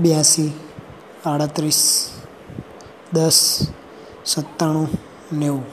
બ્યાસી આડત્રીસ દસ સત્તાણું નેવું.